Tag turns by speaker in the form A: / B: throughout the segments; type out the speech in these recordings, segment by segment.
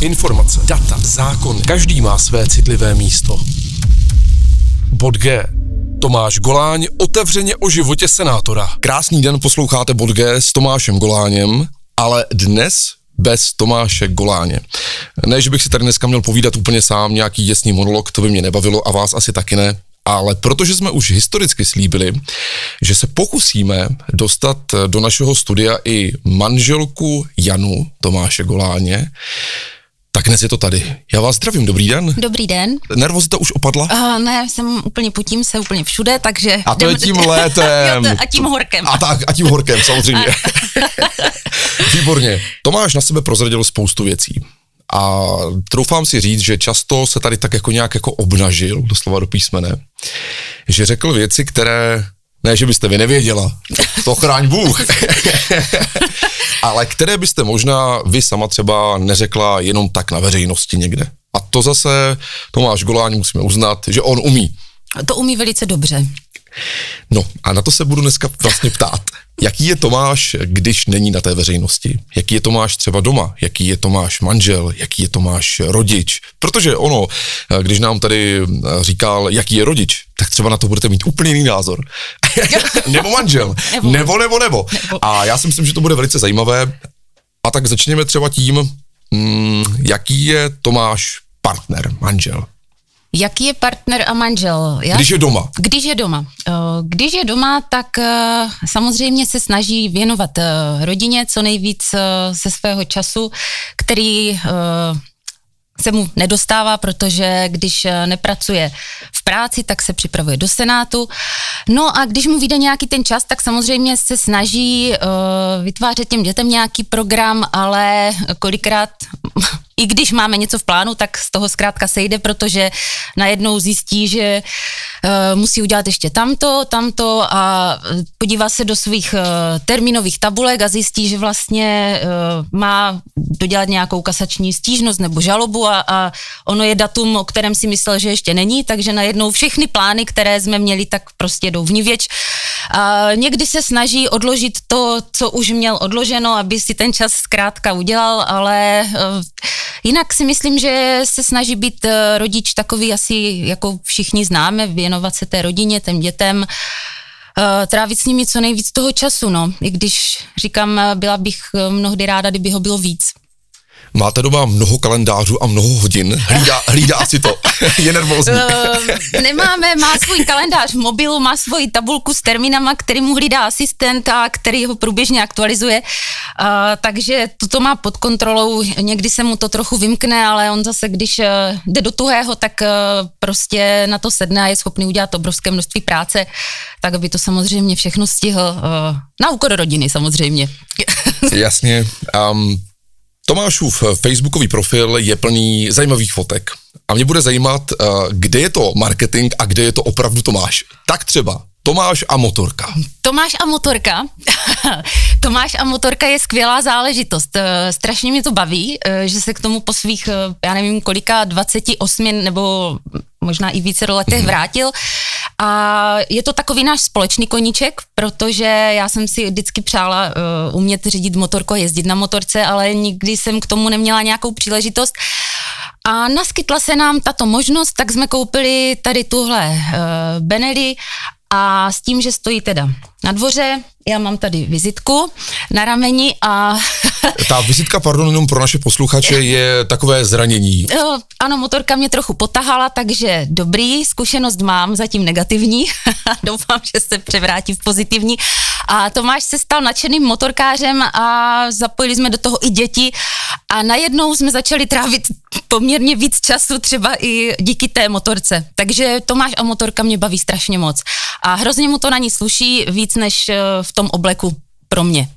A: Informace, data, zákon. Každý má své citlivé místo. Bod G. Tomáš Goláň otevřeně o životě senátora.
B: Krásný den, posloucháte Bod G s Tomášem Goláněm, ale dnes bez Tomáše Goláně. Ne, že bych si tady dneska měl povídat úplně sám nějaký děsný monolog, to by mě nebavilo a vás asi taky ne, ale protože jsme už historicky slíbili, že se pokusíme dostat do našeho studia i manželku Janu Tomáše Goláně, tak dnes je to tady. Já vás zdravím, dobrý den.
C: Dobrý den.
B: Nervozita už opadla?
C: Uh, ne, jsem úplně potím se úplně všude, takže...
B: A to je tím létem.
C: jo, a tím horkem.
B: A tak, a tím horkem, samozřejmě. Výborně. Tomáš na sebe prozradil spoustu věcí. A troufám si říct, že často se tady tak jako nějak jako obnažil, doslova do písmene, že řekl věci, které, ne, že byste vy nevěděla, to chráň Bůh, ale které byste možná vy sama třeba neřekla jenom tak na veřejnosti někde. A to zase Tomáš Goláň musíme uznat, že on umí.
C: To umí velice dobře.
B: No a na to se budu dneska vlastně ptát. Jaký je Tomáš, když není na té veřejnosti? Jaký je Tomáš třeba doma? Jaký je Tomáš manžel? Jaký je Tomáš rodič? Protože ono, když nám tady říkal, jaký je rodič, tak třeba na to budete mít úplně jiný názor. nebo manžel. Nebo. nebo, nebo, nebo. A já si myslím, že to bude velice zajímavé. A tak začněme třeba tím, mm, jaký je Tomáš partner, manžel.
C: Jaký je partner a manžel?
B: Já, když je doma.
C: Když je doma. Eh, když je doma, tak eh, samozřejmě se snaží věnovat eh, rodině co nejvíc ze svého času, který se mu nedostává, protože když nepracuje v práci, tak se připravuje do Senátu. No a když mu vyjde nějaký ten čas, tak samozřejmě se snaží uh, vytvářet těm dětem nějaký program, ale kolikrát i když máme něco v plánu, tak z toho zkrátka sejde, protože najednou zjistí, že uh, musí udělat ještě tamto, tamto a podívá se do svých uh, termínových tabulek a zjistí, že vlastně uh, má dodělat nějakou kasační stížnost nebo žalobu a, a ono je datum, o kterém si myslel, že ještě není, takže najednou všechny plány, které jsme měli, tak prostě jdou vnivěč. A někdy se snaží odložit to, co už měl odloženo, aby si ten čas zkrátka udělal, ale uh, Jinak si myslím, že se snaží být eh, rodič takový asi, jako všichni známe, věnovat se té rodině, těm dětem, eh, trávit s nimi co nejvíc toho času, no. I když říkám, byla bych eh, mnohdy ráda, kdyby ho bylo víc.
B: Máte doma mnoho kalendářů a mnoho hodin. Hlídá, hlídá si to. je nervózní.
C: Uh, nemáme, má svůj kalendář v mobilu, má svoji tabulku s termínama, který mu hlídá asistent a který ho průběžně aktualizuje. Uh, takže toto má pod kontrolou. Někdy se mu to trochu vymkne, ale on zase, když uh, jde do tuhého, tak uh, prostě na to sedne a je schopný udělat obrovské množství práce, tak aby to samozřejmě všechno stihl. Uh, na úkor rodiny samozřejmě.
B: Jasně. Um, Tomášův eh, facebookový profil je plný zajímavých fotek. A mě bude zajímat, eh, kde je to marketing a kde je to opravdu Tomáš. Tak třeba Tomáš a motorka.
C: Tomáš a motorka. Tomáš a motorka je skvělá záležitost. Eh, strašně mě to baví, že se k tomu po svých, já nevím kolika, 28 nebo možná i více letech mhm. vrátil. A je to takový náš společný koníček, protože já jsem si vždycky přála uh, umět řídit motorku a jezdit na motorce, ale nikdy jsem k tomu neměla nějakou příležitost. A naskytla se nám tato možnost, tak jsme koupili tady tuhle uh, Benelli a s tím, že stojí teda na dvoře, já mám tady vizitku na rameni a...
B: Ta vizitka, pardon, jenom pro naše posluchače, je takové zranění.
C: Ano, motorka mě trochu potahala, takže dobrý, zkušenost mám, zatím negativní. Doufám, že se převrátí v pozitivní. A Tomáš se stal nadšeným motorkářem a zapojili jsme do toho i děti a najednou jsme začali trávit poměrně víc času třeba i díky té motorce. Takže Tomáš a motorka mě baví strašně moc. A hrozně mu to na ní sluší víc než eh, v tom obleku pro mě.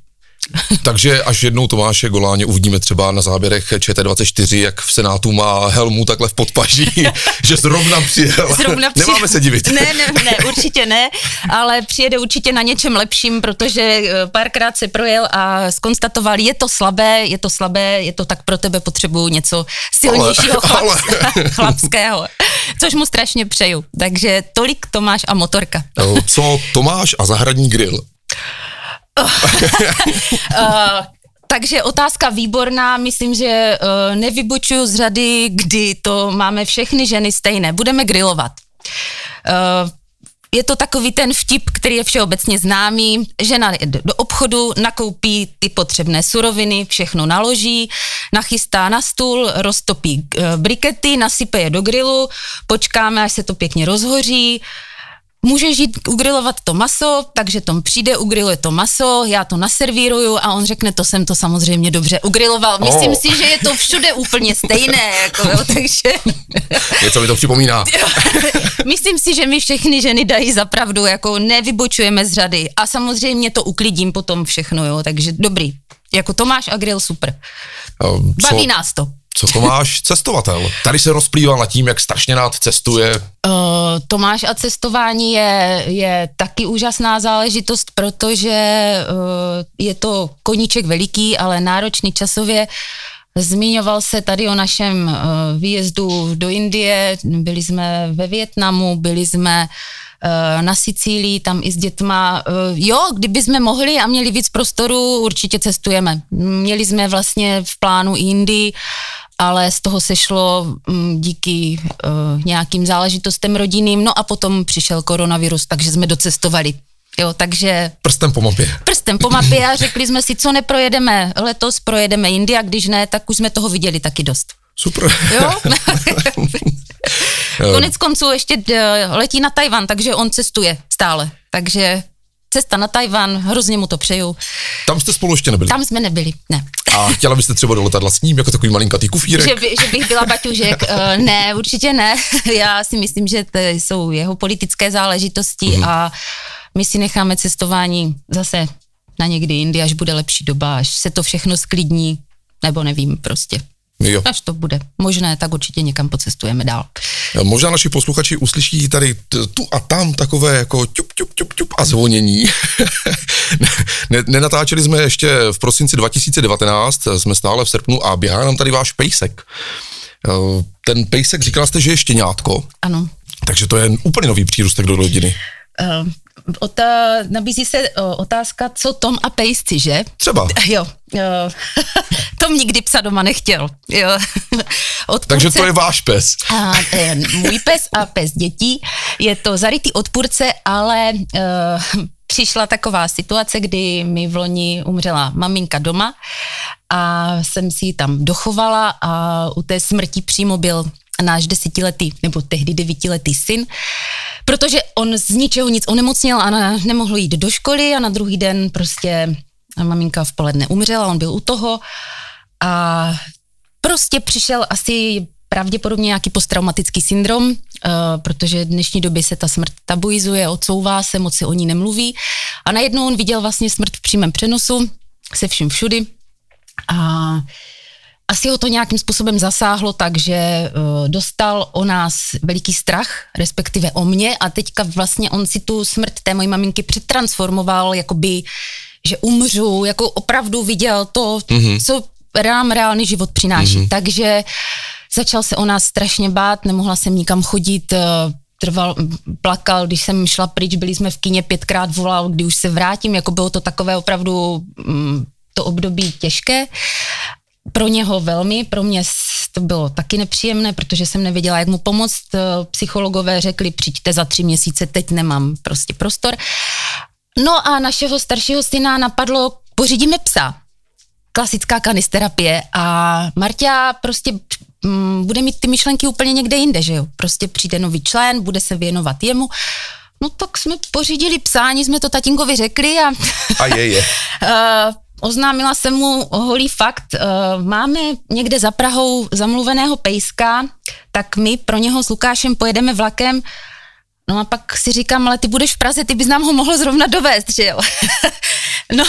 B: Takže až jednou Tomáše Goláně uvidíme třeba na záběrech ČT24, jak v Senátu má helmu takhle v podpaží, že zrovna přijel. Zrovna přijel. Nemáme se divit.
C: Ne, ne, ne, určitě ne, ale přijede určitě na něčem lepším, protože eh, párkrát se projel a skonstatoval, je to slabé, je to slabé, je to tak pro tebe potřebuju něco silnějšího ale, ale. chlapského, což mu strašně přeju. Takže tolik Tomáš a motorka.
B: Co Tomáš a zahradní grill?
C: Uh, takže otázka výborná, myslím, že uh, z řady, kdy to máme všechny ženy stejné. Budeme grilovat. Uh, je to takový ten vtip, který je všeobecně známý. Žena jde do obchodu, nakoupí ty potřebné suroviny, všechno naloží, nachystá na stůl, roztopí brikety, nasype je do grilu, počkáme, až se to pěkně rozhoří, můžeš jít ugrilovat to maso, takže Tom přijde, ugriluje to maso, já to naservíruju a on řekne, to jsem to samozřejmě dobře ugriloval. Myslím oh. si, že je to všude úplně stejné, jako, jo, takže...
B: Něco mi to připomíná.
C: Myslím si, že my všechny ženy dají zapravdu, jako nevybočujeme z řady a samozřejmě to uklidím potom všechno, jo, takže dobrý. Jako Tomáš a grill super. Um, Baví nás to.
B: Co Tomáš cestovatel? Tady se rozplýval nad tím, jak strašně rád cestuje. Uh,
C: Tomáš a cestování je, je taky úžasná záležitost, protože uh, je to koníček veliký, ale náročný časově. Zmiňoval se tady o našem uh, výjezdu do Indie, byli jsme ve Větnamu, byli jsme na Sicílii, tam i s dětma. Jo, kdyby jsme mohli a měli víc prostoru, určitě cestujeme. Měli jsme vlastně v plánu Indii ale z toho sešlo mm, díky uh, nějakým záležitostem rodinným, no a potom přišel koronavirus, takže jsme docestovali. Jo, takže...
B: Prstem po mapě.
C: Prstem po mapě a řekli jsme si, co neprojedeme letos, projedeme India, když ne, tak už jsme toho viděli taky dost.
B: Super.
C: Jo? Konec konců ještě eh, letí na Tajvan, takže on cestuje stále. Takže cesta na Tajvan, hrozně mu to přeju.
B: Tam jste spolu ještě nebyli?
C: Tam jsme nebyli, ne.
B: A chtěla byste třeba do letadla s ním, jako takový malinkatý kufírek?
C: Že, by, že bych byla baťužek, uh, ne, určitě ne. Já si myslím, že to jsou jeho politické záležitosti mm-hmm. a my si necháme cestování zase na někdy jindy, až bude lepší doba, až se to všechno sklidní, nebo nevím prostě. Jo. Až to bude možné, tak určitě někam pocestujeme dál.
B: Možná naši posluchači uslyší tady tu a tam takové jako ťup, ťup, ťup, ťup a zvonění. Nenatáčeli jsme ještě v prosinci 2019, jsme stále v srpnu a běhá nám tady váš pejsek. Ten pejsek, říkala jste, že je štěňátko.
C: Ano.
B: Takže to je úplně nový přírůstek do rodiny.
C: Uh, ota, nabízí se o, otázka, co Tom a pejsci, že?
B: Třeba.
C: Jo. Uh, Tom nikdy psa doma nechtěl. Jo.
B: Odpůrce, Takže to je váš pes.
C: A, e, můj pes a pes dětí. Je to zarytý odpůrce, ale uh, přišla taková situace, kdy mi v loni umřela maminka doma a jsem si ji tam dochovala a u té smrti přímo byl náš desetiletý, nebo tehdy devítiletý syn, protože on z ničeho nic onemocněl a nemohl jít do školy a na druhý den prostě maminka v poledne umřela, on byl u toho a prostě přišel asi pravděpodobně nějaký posttraumatický syndrom, uh, protože v dnešní době se ta smrt tabuizuje, odsouvá se, moc se o ní nemluví. A najednou on viděl vlastně smrt v přímém přenosu, se vším všudy. A asi ho to nějakým způsobem zasáhlo, takže uh, dostal o nás veliký strach, respektive o mě a teďka vlastně on si tu smrt té mojí maminky přetransformoval, jakoby, že umřu, jako opravdu viděl to, mm-hmm. co rám reálný život přináší. Mm-hmm. Takže začal se o nás strašně bát, nemohla jsem nikam chodit, uh, trval, plakal, když jsem šla pryč, byli jsme v kině, pětkrát volal, kdy už se vrátím, jako bylo to takové opravdu mm, to období těžké pro něho velmi, pro mě to bylo taky nepříjemné, protože jsem nevěděla, jak mu pomoct. Eh, psychologové řekli, přijďte za tři měsíce, teď nemám prostě prostor. No a našeho staršího syna napadlo, pořídíme psa. Klasická kanisterapie a Marta prostě mm, bude mít ty myšlenky úplně někde jinde, že jo? Prostě přijde nový člen, bude se věnovat jemu. No tak jsme pořídili psání, jsme to tatínkovi řekli a...
B: A je, je.
C: Eh, oznámila jsem mu holý fakt, uh, máme někde za Prahou zamluveného pejska, tak my pro něho s Lukášem pojedeme vlakem, no a pak si říkám, ale ty budeš v Praze, ty bys nám ho mohl zrovna dovést, že jo? no,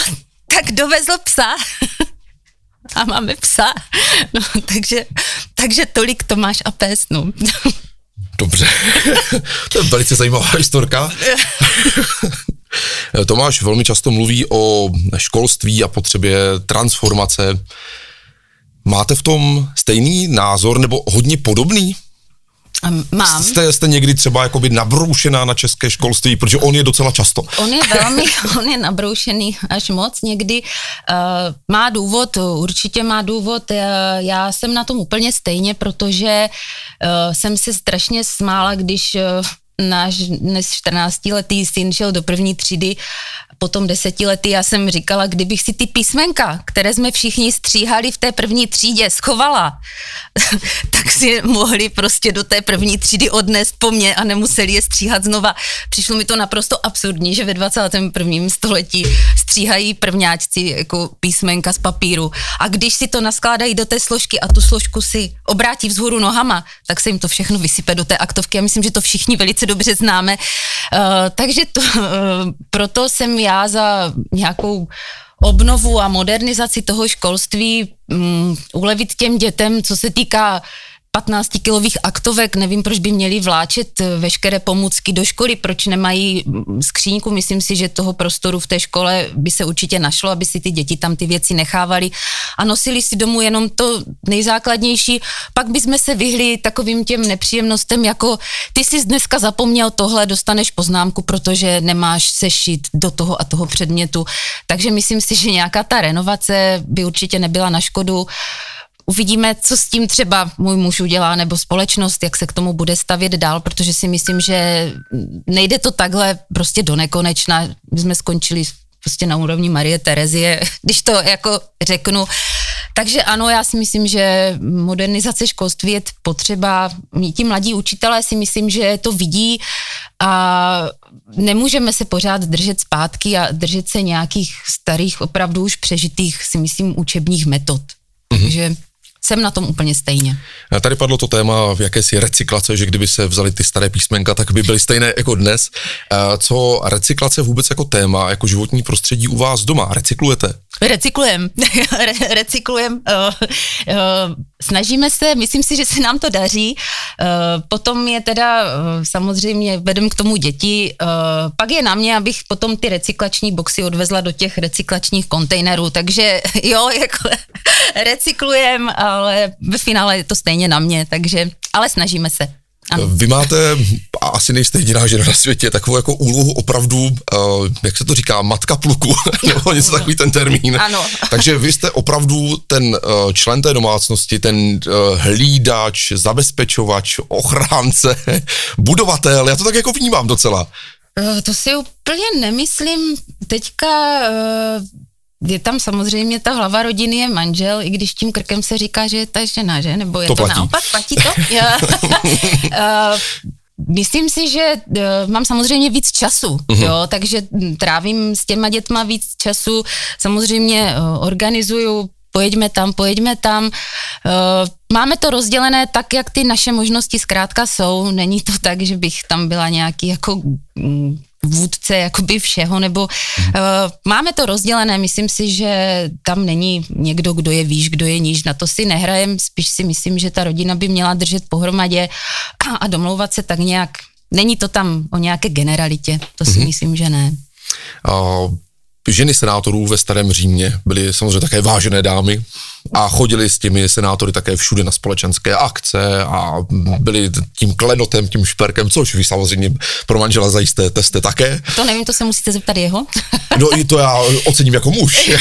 C: tak dovezl psa a máme psa, no, takže, takže tolik Tomáš a pes, no.
B: Dobře, to je velice zajímavá historka. Tomáš velmi často mluví o školství a potřebě transformace. Máte v tom stejný názor nebo hodně podobný?
C: Mám.
B: Jste, jste někdy třeba jakoby nabroušená na české školství, protože on je docela často.
C: On je velmi, on je nabroušený až moc někdy. Uh, má důvod, určitě má důvod. Já, já jsem na tom úplně stejně, protože uh, jsem se strašně smála, když uh, náš dnes 14-letý syn šel do první třídy potom desetiletí já jsem říkala, kdybych si ty písmenka, které jsme všichni stříhali v té první třídě, schovala, tak si mohli prostě do té první třídy odnést po mně a nemuseli je stříhat znova. Přišlo mi to naprosto absurdní, že ve 21. století stříhají prvňáčci jako písmenka z papíru a když si to naskládají do té složky a tu složku si obrátí vzhůru nohama, tak se jim to všechno vysype do té aktovky. Já myslím, že to všichni velice dobře známe. Uh, takže to, uh, proto jsem já za nějakou obnovu a modernizaci toho školství um, ulevit těm dětem, co se týká 15-kilových aktovek, nevím, proč by měli vláčet eh, veškeré pomůcky do školy, proč nemají mm, skříňku, myslím si, že toho prostoru v té škole by se určitě našlo, aby si ty děti tam ty věci nechávali a nosili si domů jenom to nejzákladnější, pak bychom se vyhli takovým těm nepříjemnostem, jako ty jsi dneska zapomněl tohle, dostaneš poznámku, protože nemáš sešit do toho a toho předmětu, takže myslím si, že nějaká ta renovace by určitě nebyla na škodu. Uvidíme, co s tím třeba můj muž udělá, nebo společnost, jak se k tomu bude stavět dál, protože si myslím, že nejde to takhle prostě do nekonečna. My jsme skončili prostě na úrovni Marie Terezie, když to jako řeknu. Takže ano, já si myslím, že modernizace školství je potřeba. Ti mladí učitelé si myslím, že to vidí a nemůžeme se pořád držet zpátky a držet se nějakých starých, opravdu už přežitých, si myslím, učebních metod. Mm-hmm. Takže jsem na tom úplně stejně.
B: Tady padlo to téma v jakési recyklace, že kdyby se vzali ty staré písmenka, tak by byly stejné jako dnes. Co recyklace vůbec jako téma, jako životní prostředí u vás doma? Recyklujete?
C: Recyklujem, Re, recyklujem, uh, uh, snažíme se, myslím si, že se nám to daří, uh, potom je teda samozřejmě, vedem k tomu děti, pak je na mě, abych potom ty recyklační boxy odvezla do těch recyklačních kontejnerů, takže jo, jako recyklujem, ale ve finále je to stejně na mě, takže, ale snažíme se.
B: Ano. Vy máte, a asi nejste jediná žena na světě, takovou jako úlohu opravdu, uh, jak se to říká, matka pluku, nebo něco takový ten termín.
C: Ano.
B: Takže vy jste opravdu ten uh, člen té domácnosti, ten uh, hlídač, zabezpečovač, ochránce, budovatel, já to tak jako vnímám docela.
C: To si úplně nemyslím. Teďka je tam samozřejmě ta hlava rodiny je manžel, i když tím krkem se říká, že je ta žena, že? Nebo je
B: to,
C: to
B: platí.
C: naopak? Platí to? uh, Myslím si, že uh, mám samozřejmě víc času, uh-huh. jo, takže trávím s těma dětma víc času, samozřejmě uh, organizuju pojeďme tam, pojeďme tam. Uh, máme to rozdělené tak, jak ty naše možnosti zkrátka jsou. Není to tak, že bych tam byla nějaký jako mm, vůdce jakoby všeho, nebo uh, máme to rozdělené, myslím si, že tam není někdo, kdo je výš, kdo je níž, na to si nehrajem, spíš si myslím, že ta rodina by měla držet pohromadě a, a domlouvat se tak nějak, není to tam o nějaké generalitě, to si mm-hmm. myslím, že ne.
B: Uh, ženy senátorů ve starém Římě byly samozřejmě také vážené dámy a chodili s těmi senátory také všude na společenské akce a byli tím klenotem, tím šperkem, což vy samozřejmě pro manžela zajisté testy také.
C: To nevím, to se musíte zeptat jeho.
B: no i to já ocením jako muž.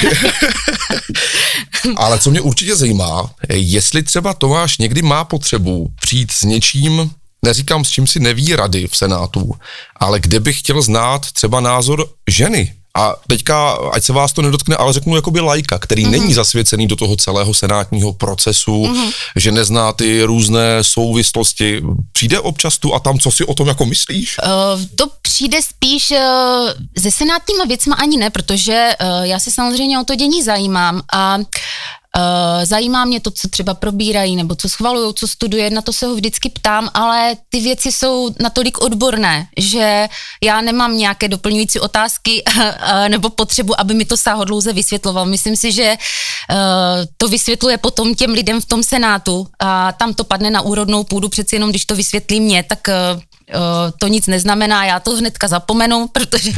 B: Ale co mě určitě zajímá, jestli třeba Tomáš někdy má potřebu přijít s něčím, neříkám s čím si neví rady v Senátu, ale kde bych chtěl znát třeba názor ženy a teďka, ať se vás to nedotkne, ale řeknu jakoby lajka, který mm-hmm. není zasvěcený do toho celého senátního procesu, mm-hmm. že nezná ty různé souvislosti. Přijde občas tu a tam, co si o tom jako myslíš? Uh,
C: to přijde spíš uh, se senátníma věcma ani ne, protože uh, já se samozřejmě o to dění zajímám a Uh, zajímá mě to, co třeba probírají, nebo co schvalují, co studuje, na to se ho vždycky ptám, ale ty věci jsou natolik odborné, že já nemám nějaké doplňující otázky uh, nebo potřebu, aby mi to sáhodlouze vysvětloval. Myslím si, že uh, to vysvětluje potom těm lidem v tom senátu a tam to padne na úrodnou půdu, přeci jenom když to vysvětlí mě, tak to nic neznamená, já to hnedka zapomenu, protože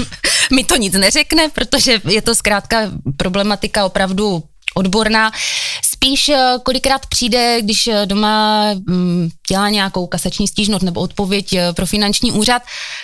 C: mi to nic neřekne, protože je to zkrátka problematika opravdu odborná. spíš eh, kolikrát přijde, když eh, doma mm, dělá nějakou kasační stížnost nebo odpověď eh, pro finanční úřad,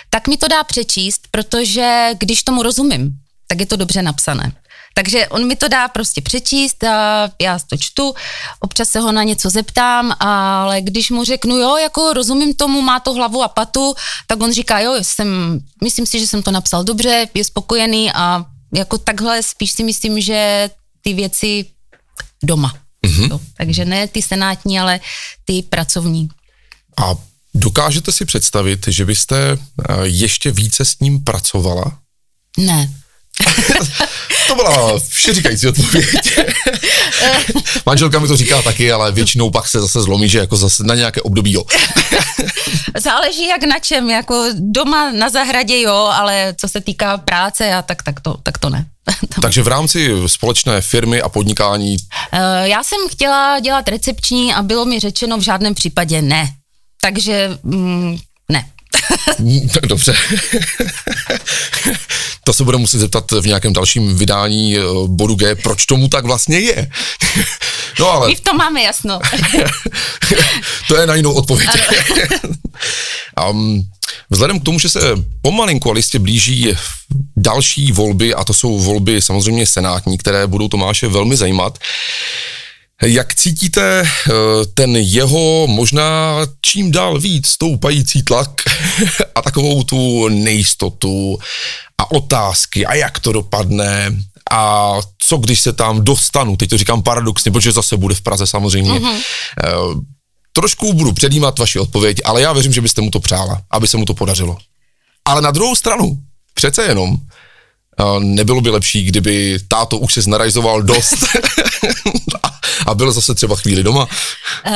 C: tak mi to dá přečíst, protože když tomu rozumím, tak je to dobře napsané. Takže on mi to dá prostě přečíst a já to čtu, občas se ho na něco zeptám, ale když mu řeknu, jo, jako rozumím tomu, má to hlavu a patu, tak on říká, jo, jsem, myslím si, že jsem to napsal dobře, je spokojený a jako takhle spíš si myslím, že ty věci doma. Mm-hmm. Jo, takže ne ty senátní, ale ty pracovní.
B: A dokážete si představit, že byste eh, ještě více s ním pracovala?
C: Ne.
B: to byla všeříkající odpověď. Manželka mi to říká taky, ale většinou pak se zase zlomí, že jako zase na nějaké období jo.
C: Záleží jak na čem, jako doma na zahradě jo, ale co se týká práce, a tak, tak, to, tak to ne.
B: Takže v rámci společné firmy a podnikání?
C: Eh, já jsem chtěla dělat recepční a bylo mi řečeno v žádném případě ne. Takže mm, ne.
B: Dobře. to se bude muset zeptat v nějakém dalším vydání eh, bodu G, proč tomu tak vlastně je.
C: no ale... My v tom máme jasno.
B: to je na jinou odpověď. um, vzhledem k tomu, že se pomalinku a listě blíží další volby, a to jsou volby samozřejmě senátní, které budou Tomáše velmi zajímat, jak cítíte eh, ten jeho možná čím dál víc stoupající tlak a takovou tu nejistotu a otázky a jak to dopadne a co když se tam dostanu, teď to říkám paradoxně, protože zase bude v Praze samozřejmě. Mm-hmm. Trošku budu předjímat vaši odpověď, ale já věřím, že byste mu to přála, aby se mu to podařilo. Ale na druhou stranu, přece jenom, nebylo by lepší, kdyby táto už se znarajzoval dost a byl zase třeba chvíli doma? Uh,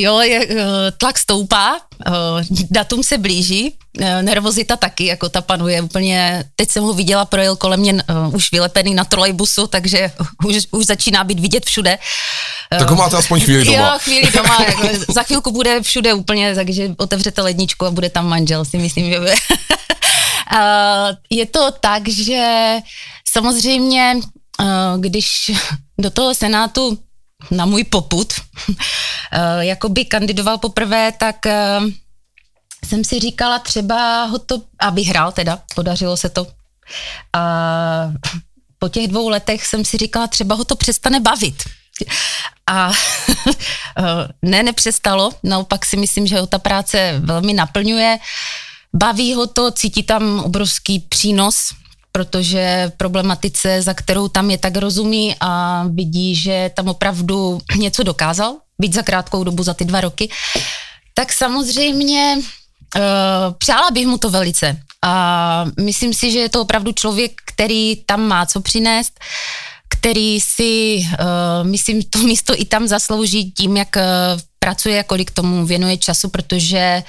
C: jo, je, uh, tlak stoupá, uh, datum se blíží, uh, nervozita taky, jako ta panuje úplně, teď jsem ho viděla, projel kolem mě uh, už vylepený na trolejbusu, takže už, už začíná být vidět všude.
B: Uh, tak ho máte aspoň chvíli doma.
C: Jo, chvíli doma, jako, za chvilku bude všude úplně, takže otevřete ledničku a bude tam manžel, si myslím, že bude. Uh, je to tak, že samozřejmě, uh, když do toho senátu na můj poput, eh, jakoby kandidoval poprvé, tak eh, jsem si říkala třeba ho to, a vyhrál teda, podařilo se to. A po těch dvou letech jsem si říkala, třeba ho to přestane bavit. A eh, ne, nepřestalo, naopak si myslím, že ho ta práce velmi naplňuje. Baví ho to, cítí tam obrovský přínos, protože problematice, za kterou tam je, tak rozumí a vidí, že tam opravdu něco dokázal, být za krátkou dobu, za ty dva roky, tak samozřejmě uh, přála bych mu to velice. A myslím si, že je to opravdu člověk, který tam má co přinést, který si, uh, myslím, to místo i tam zaslouží tím, jak uh, pracuje, kolik tomu věnuje času, protože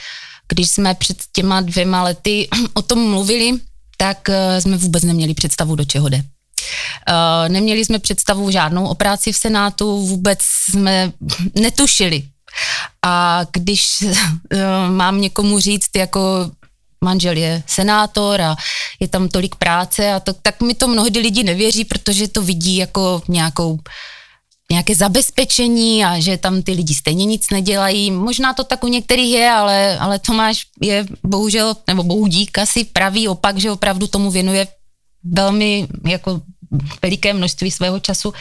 C: když jsme před těma dvěma lety o tom mluvili, tak eh, jsme vůbec neměli představu, do čeho jde. Uh, neměli jsme představu žádnou o práci v Senátu, vůbec jsme netušili. A když uh, mám někomu říct, jako manžel je senátor a je tam tolik práce, a to, tak mi to mnohdy lidi nevěří, protože to vidí jako nějakou nějaké zabezpečení a že tam ty lidi stejně nic nedělají. Možná to tak u některých je, ale, ale Tomáš je bohužel, nebo bohu dík asi pravý opak, že opravdu tomu věnuje velmi jako veliké množství svého času.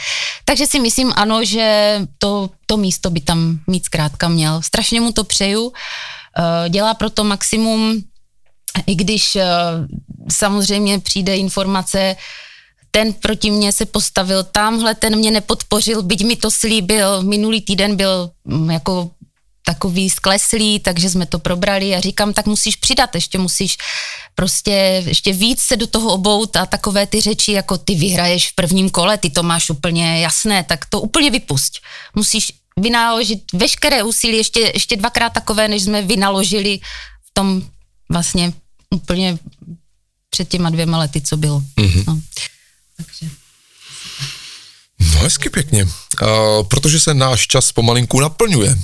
C: Takže si myslím, ano, že to, to místo by tam mít zkrátka měl. Strašně mu to přeju. Eh, dělá proto maximum, i když eh, samozřejmě přijde informace, ten proti mně se postavil tamhle, ten mě nepodpořil, byť mi to slíbil, minulý týden byl mm, jako takový skleslý, takže jsme to probrali a říkám, tak musíš přidat, ještě musíš prostě ještě víc se do toho obout a takové ty řeči, jako ty vyhraješ v prvním kole, ty to máš úplně jasné, tak to úplně vypusť. Musíš vynaložit veškeré úsilí, ještě, ještě dvakrát takové, než jsme vynaložili v tom vlastně úplně před těma dvěma lety, co bylo. Mm-hmm. No. Takže...
B: No hezky pěkně. Uh, protože se náš čas pomalinku naplňuje,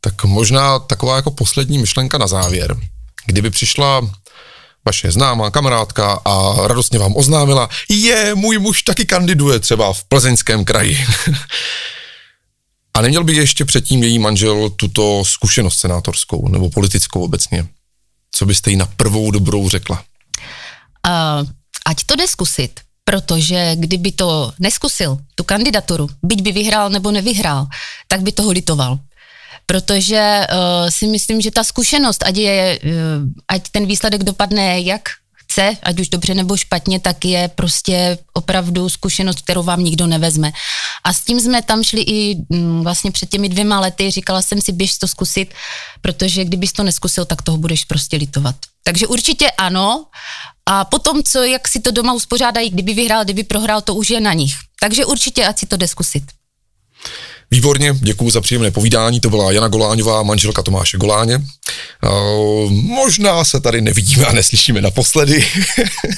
B: tak možná taková jako poslední myšlenka na závěr. Kdyby přišla vaše známá kamarádka a radostně vám oznámila, je, můj muž taky kandiduje třeba v plzeňském kraji. A neměl by ještě předtím její manžel tuto zkušenost senátorskou nebo politickou obecně? Co byste jí na prvou dobrou řekla?
C: Uh, ať to jde zkusit, protože kdyby to neskusil, tu kandidaturu, byť by vyhrál nebo nevyhrál, tak by toho litoval protože uh, si myslím, že ta zkušenost, ať, je, uh, ať ten výsledek dopadne jak chce, ať už dobře nebo špatně, tak je prostě opravdu zkušenost, kterou vám nikdo nevezme. A s tím jsme tam šli i mm, vlastně před těmi dvěma lety, říkala jsem si, běž to zkusit, protože kdybys to neskusil, tak toho budeš prostě litovat. Takže určitě ano. A potom, co, jak si to doma uspořádají, kdyby vyhrál, kdyby prohrál, to už je na nich. Takže určitě, ať si to jde zkusit.
B: Výborně, děkuji za příjemné povídání, to byla Jana Goláňová, manželka Tomáše Goláně. Uh, možná se tady nevidíme a neslyšíme naposledy.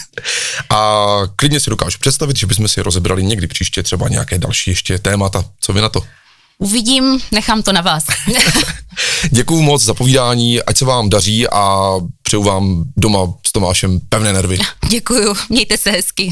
B: a klidně si dokážu představit, že bychom si rozebrali někdy příště třeba nějaké další ještě témata. Co vy na to?
C: Uvidím, nechám to na vás.
B: Děkuji moc za povídání, ať se vám daří a přeju vám doma s Tomášem pevné nervy.
C: Děkuji, mějte se hezky.